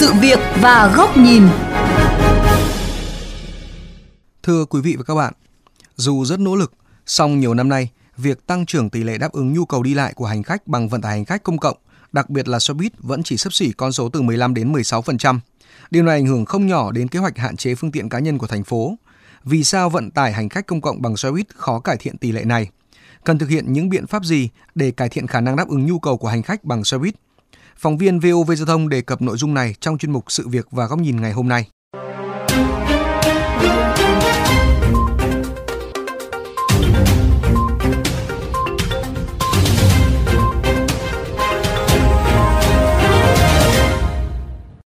sự việc và góc nhìn. Thưa quý vị và các bạn, dù rất nỗ lực, song nhiều năm nay, việc tăng trưởng tỷ lệ đáp ứng nhu cầu đi lại của hành khách bằng vận tải hành khách công cộng, đặc biệt là xe buýt vẫn chỉ sấp xỉ con số từ 15 đến 16%. Điều này ảnh hưởng không nhỏ đến kế hoạch hạn chế phương tiện cá nhân của thành phố. Vì sao vận tải hành khách công cộng bằng xe buýt khó cải thiện tỷ lệ này? Cần thực hiện những biện pháp gì để cải thiện khả năng đáp ứng nhu cầu của hành khách bằng xe buýt? Phóng viên VOV Giao thông đề cập nội dung này trong chuyên mục Sự việc và góc nhìn ngày hôm nay.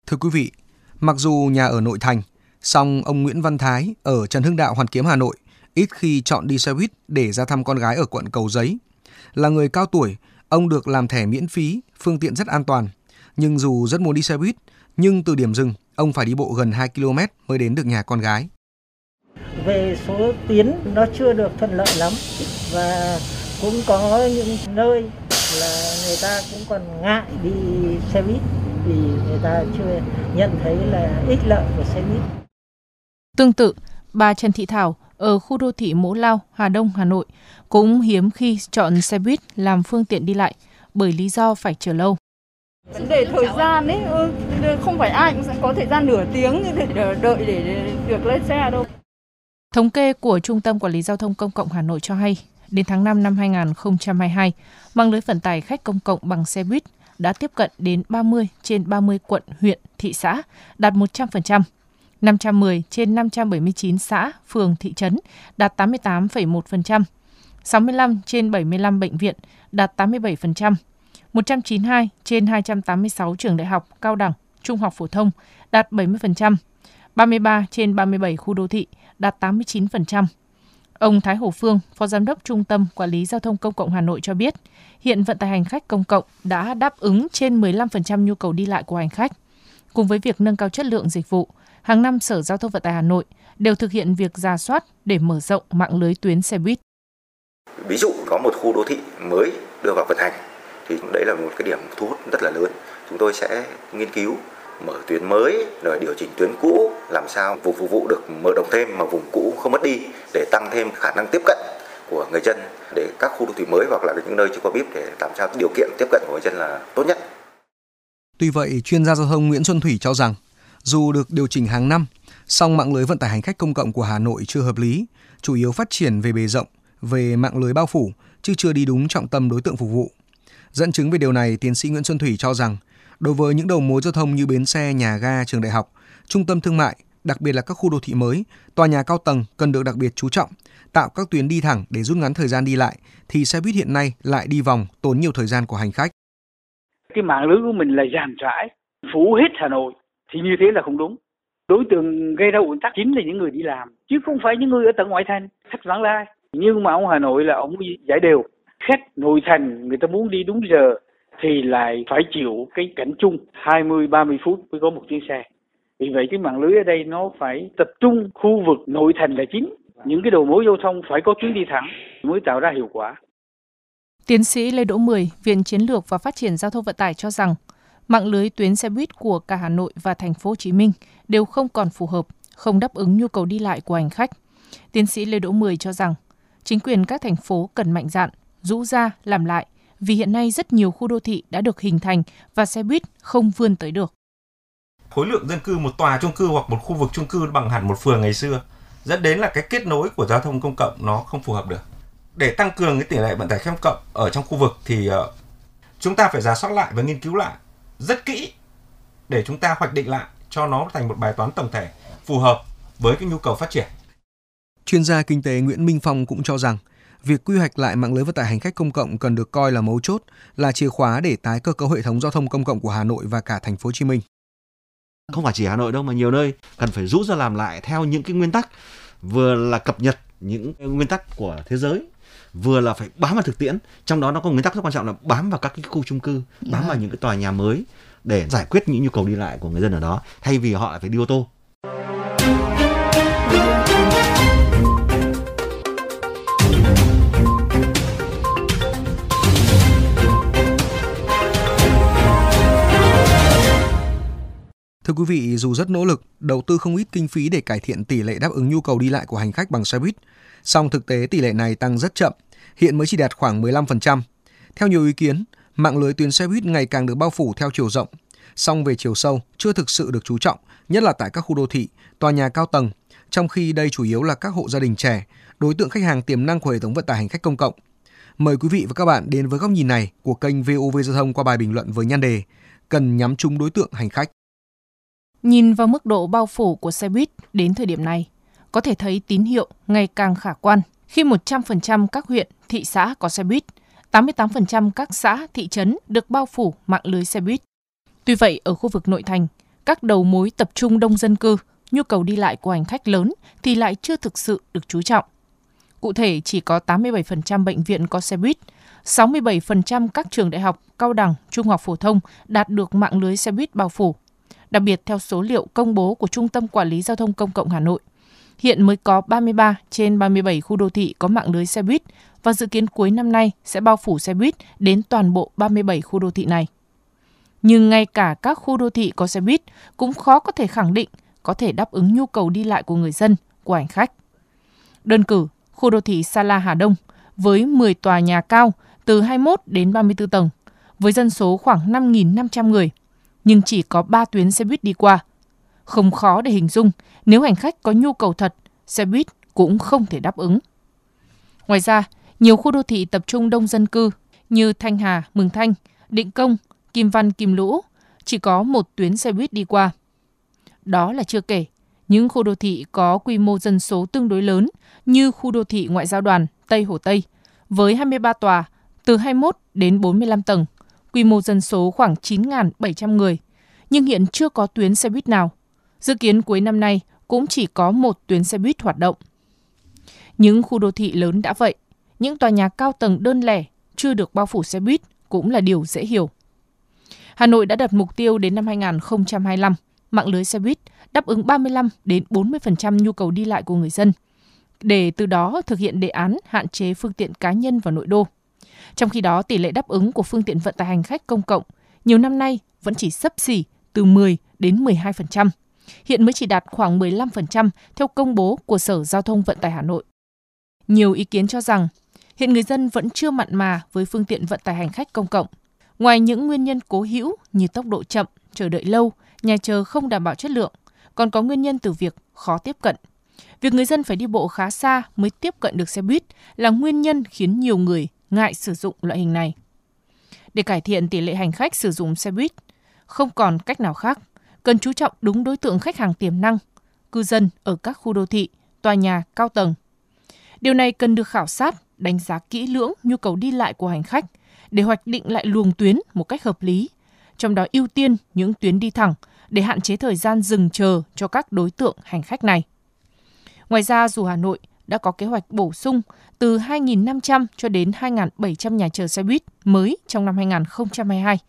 Thưa quý vị, mặc dù nhà ở nội thành, song ông Nguyễn Văn Thái ở Trần Hưng Đạo Hoàn Kiếm Hà Nội ít khi chọn đi xe buýt để ra thăm con gái ở quận Cầu Giấy. Là người cao tuổi, ông được làm thẻ miễn phí, phương tiện rất an toàn. Nhưng dù rất muốn đi xe buýt, nhưng từ điểm dừng, ông phải đi bộ gần 2 km mới đến được nhà con gái. Về số tuyến nó chưa được thuận lợi lắm và cũng có những nơi là người ta cũng còn ngại đi xe buýt vì người ta chưa nhận thấy là ích lợi của xe buýt. Tương tự, bà Trần Thị Thảo ở khu đô thị Mỗ Lao, Hà Đông, Hà Nội cũng hiếm khi chọn xe buýt làm phương tiện đi lại bởi lý do phải chờ lâu. Vấn đề thời gian ấy, ừ, không phải ai cũng sẽ có thời gian nửa tiếng để đợi để được lên xe đâu. Thống kê của Trung tâm Quản lý Giao thông Công cộng Hà Nội cho hay, đến tháng 5 năm 2022, mạng lưới vận tải khách công cộng bằng xe buýt đã tiếp cận đến 30 trên 30 quận, huyện, thị xã, đạt 100%. 510 trên 579 xã, phường, thị trấn đạt 88,1%. 65 trên 75 bệnh viện đạt 87%. 192 trên 286 trường đại học, cao đẳng, trung học phổ thông đạt 70%. 33 trên 37 khu đô thị đạt 89%. Ông Thái Hồ Phương, Phó Giám đốc Trung tâm Quản lý Giao thông Công cộng Hà Nội cho biết, hiện vận tải hành khách công cộng đã đáp ứng trên 15% nhu cầu đi lại của hành khách. Cùng với việc nâng cao chất lượng dịch vụ, hàng năm Sở Giao thông Vận tải Hà Nội đều thực hiện việc ra soát để mở rộng mạng lưới tuyến xe buýt. Ví dụ có một khu đô thị mới đưa vào vận hành thì đấy là một cái điểm thu hút rất là lớn. Chúng tôi sẽ nghiên cứu mở tuyến mới rồi điều chỉnh tuyến cũ làm sao vùng phục vụ được mở rộng thêm mà vùng cũ không mất đi để tăng thêm khả năng tiếp cận của người dân để các khu đô thị mới hoặc là những nơi chưa có bíp để làm sao điều kiện tiếp cận của người dân là tốt nhất. Tuy vậy, chuyên gia giao thông Nguyễn Xuân Thủy cho rằng dù được điều chỉnh hàng năm, song mạng lưới vận tải hành khách công cộng của Hà Nội chưa hợp lý, chủ yếu phát triển về bề rộng, về mạng lưới bao phủ, chứ chưa đi đúng trọng tâm đối tượng phục vụ. Dẫn chứng về điều này, tiến sĩ Nguyễn Xuân Thủy cho rằng, đối với những đầu mối giao thông như bến xe, nhà ga, trường đại học, trung tâm thương mại, đặc biệt là các khu đô thị mới, tòa nhà cao tầng cần được đặc biệt chú trọng, tạo các tuyến đi thẳng để rút ngắn thời gian đi lại, thì xe buýt hiện nay lại đi vòng, tốn nhiều thời gian của hành khách. Cái mạng lưới của mình là dàn trải, phủ hết Hà Nội, thì như thế là không đúng. Đối tượng gây ra ủn tắc chính là những người đi làm, chứ không phải những người ở tận ngoại thành, khách vãng lai. Nhưng mà ông Hà Nội là ông giải đều. Khách nội thành người ta muốn đi đúng giờ thì lại phải chịu cái cảnh chung 20-30 phút mới có một chuyến xe. Vì vậy cái mạng lưới ở đây nó phải tập trung khu vực nội thành là chính. Những cái đầu mối giao thông phải có chuyến đi thẳng mới tạo ra hiệu quả. Tiến sĩ Lê Đỗ Mười, Viện Chiến lược và Phát triển Giao thông Vận tải cho rằng mạng lưới tuyến xe buýt của cả Hà Nội và thành phố Hồ Chí Minh đều không còn phù hợp, không đáp ứng nhu cầu đi lại của hành khách. Tiến sĩ Lê Đỗ Mười cho rằng chính quyền các thành phố cần mạnh dạn, rũ ra làm lại vì hiện nay rất nhiều khu đô thị đã được hình thành và xe buýt không vươn tới được. Khối lượng dân cư một tòa chung cư hoặc một khu vực chung cư bằng hẳn một phường ngày xưa dẫn đến là cái kết nối của giao thông công cộng nó không phù hợp được. Để tăng cường cái tỷ lệ vận tải công cộng ở trong khu vực thì ờ, chúng ta phải giả soát lại và nghiên cứu lại rất kỹ để chúng ta hoạch định lại cho nó thành một bài toán tổng thể phù hợp với cái nhu cầu phát triển. Chuyên gia kinh tế Nguyễn Minh Phong cũng cho rằng việc quy hoạch lại mạng lưới vận tải hành khách công cộng cần được coi là mấu chốt, là chìa khóa để tái cơ cấu hệ thống giao thông công cộng của Hà Nội và cả thành phố Hồ Chí Minh. Không phải chỉ Hà Nội đâu mà nhiều nơi cần phải rút ra làm lại theo những cái nguyên tắc. Vừa là cập nhật những nguyên tắc của thế giới vừa là phải bám vào thực tiễn. Trong đó nó có nguyên tắc rất quan trọng là bám vào các cái khu chung cư bám vào những cái tòa nhà mới để giải quyết những nhu cầu đi lại của người dân ở đó thay vì họ lại phải đi ô tô Thưa quý vị, dù rất nỗ lực, đầu tư không ít kinh phí để cải thiện tỷ lệ đáp ứng nhu cầu đi lại của hành khách bằng xe buýt, song thực tế tỷ lệ này tăng rất chậm, hiện mới chỉ đạt khoảng 15%. Theo nhiều ý kiến, mạng lưới tuyến xe buýt ngày càng được bao phủ theo chiều rộng, song về chiều sâu chưa thực sự được chú trọng, nhất là tại các khu đô thị, tòa nhà cao tầng, trong khi đây chủ yếu là các hộ gia đình trẻ, đối tượng khách hàng tiềm năng của hệ thống vận tải hành khách công cộng. Mời quý vị và các bạn đến với góc nhìn này của kênh VOV Giao thông qua bài bình luận với nhan đề Cần nhắm chung đối tượng hành khách. Nhìn vào mức độ bao phủ của xe buýt đến thời điểm này, có thể thấy tín hiệu ngày càng khả quan khi 100% các huyện, thị xã có xe buýt, 88% các xã, thị trấn được bao phủ mạng lưới xe buýt. Tuy vậy, ở khu vực nội thành, các đầu mối tập trung đông dân cư, nhu cầu đi lại của hành khách lớn thì lại chưa thực sự được chú trọng. Cụ thể, chỉ có 87% bệnh viện có xe buýt, 67% các trường đại học, cao đẳng, trung học phổ thông đạt được mạng lưới xe buýt bao phủ. Đặc biệt theo số liệu công bố của Trung tâm Quản lý Giao thông Công cộng Hà Nội, hiện mới có 33 trên 37 khu đô thị có mạng lưới xe buýt và dự kiến cuối năm nay sẽ bao phủ xe buýt đến toàn bộ 37 khu đô thị này. Nhưng ngay cả các khu đô thị có xe buýt cũng khó có thể khẳng định có thể đáp ứng nhu cầu đi lại của người dân, của hành khách. Đơn cử, khu đô thị Sa La Hà Đông với 10 tòa nhà cao từ 21 đến 34 tầng, với dân số khoảng 5.500 người, nhưng chỉ có 3 tuyến xe buýt đi qua. Không khó để hình dung, nếu hành khách có nhu cầu thật, xe buýt cũng không thể đáp ứng. Ngoài ra, nhiều khu đô thị tập trung đông dân cư như Thanh Hà, Mường Thanh, Định Công, Kim Văn, Kim Lũ chỉ có một tuyến xe buýt đi qua. Đó là chưa kể, những khu đô thị có quy mô dân số tương đối lớn như khu đô thị ngoại giao đoàn Tây Hồ Tây với 23 tòa từ 21 đến 45 tầng, quy mô dân số khoảng 9.700 người, nhưng hiện chưa có tuyến xe buýt nào. Dự kiến cuối năm nay cũng chỉ có một tuyến xe buýt hoạt động. Những khu đô thị lớn đã vậy, những tòa nhà cao tầng đơn lẻ chưa được bao phủ xe buýt cũng là điều dễ hiểu. Hà Nội đã đặt mục tiêu đến năm 2025, mạng lưới xe buýt đáp ứng 35 đến 40% nhu cầu đi lại của người dân, để từ đó thực hiện đề án hạn chế phương tiện cá nhân vào nội đô. Trong khi đó, tỷ lệ đáp ứng của phương tiện vận tải hành khách công cộng nhiều năm nay vẫn chỉ sấp xỉ từ 10 đến 12%. Hiện mới chỉ đạt khoảng 15% theo công bố của Sở Giao thông Vận tải Hà Nội. Nhiều ý kiến cho rằng hiện người dân vẫn chưa mặn mà với phương tiện vận tải hành khách công cộng. Ngoài những nguyên nhân cố hữu như tốc độ chậm, chờ đợi lâu, nhà chờ không đảm bảo chất lượng, còn có nguyên nhân từ việc khó tiếp cận. Việc người dân phải đi bộ khá xa mới tiếp cận được xe buýt là nguyên nhân khiến nhiều người ngại sử dụng loại hình này. Để cải thiện tỷ lệ hành khách sử dụng xe buýt, không còn cách nào khác, cần chú trọng đúng đối tượng khách hàng tiềm năng, cư dân ở các khu đô thị, tòa nhà cao tầng. Điều này cần được khảo sát, đánh giá kỹ lưỡng nhu cầu đi lại của hành khách để hoạch định lại luồng tuyến một cách hợp lý, trong đó ưu tiên những tuyến đi thẳng để hạn chế thời gian dừng chờ cho các đối tượng hành khách này. Ngoài ra, dù Hà Nội đã có kế hoạch bổ sung từ 2.500 cho đến 2.700 nhà chờ xe buýt mới trong năm 2022.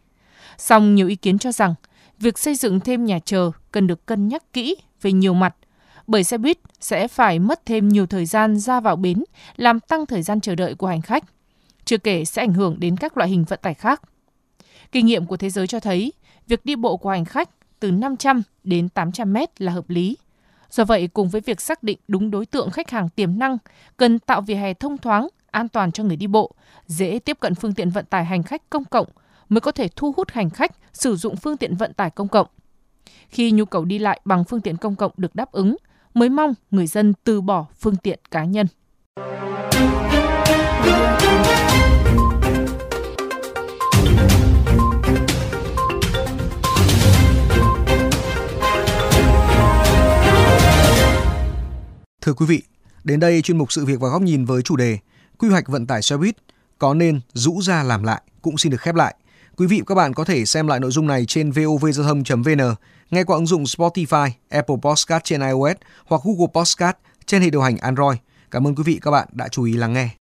Song nhiều ý kiến cho rằng việc xây dựng thêm nhà chờ cần được cân nhắc kỹ về nhiều mặt, bởi xe buýt sẽ phải mất thêm nhiều thời gian ra vào bến, làm tăng thời gian chờ đợi của hành khách. Chưa kể sẽ ảnh hưởng đến các loại hình vận tải khác. Kinh nghiệm của thế giới cho thấy, việc đi bộ của hành khách từ 500 đến 800 mét là hợp lý. Do vậy, cùng với việc xác định đúng đối tượng khách hàng tiềm năng, cần tạo vỉa hè thông thoáng, an toàn cho người đi bộ, dễ tiếp cận phương tiện vận tải hành khách công cộng mới có thể thu hút hành khách sử dụng phương tiện vận tải công cộng. Khi nhu cầu đi lại bằng phương tiện công cộng được đáp ứng, mới mong người dân từ bỏ phương tiện cá nhân. Thưa quý vị, đến đây chuyên mục sự việc và góc nhìn với chủ đề quy hoạch vận tải xe buýt có nên rũ ra làm lại cũng xin được khép lại. Quý vị và các bạn có thể xem lại nội dung này trên vovgiao thông.vn, nghe qua ứng dụng Spotify, Apple Podcast trên iOS hoặc Google Podcast trên hệ điều hành Android. Cảm ơn quý vị và các bạn đã chú ý lắng nghe.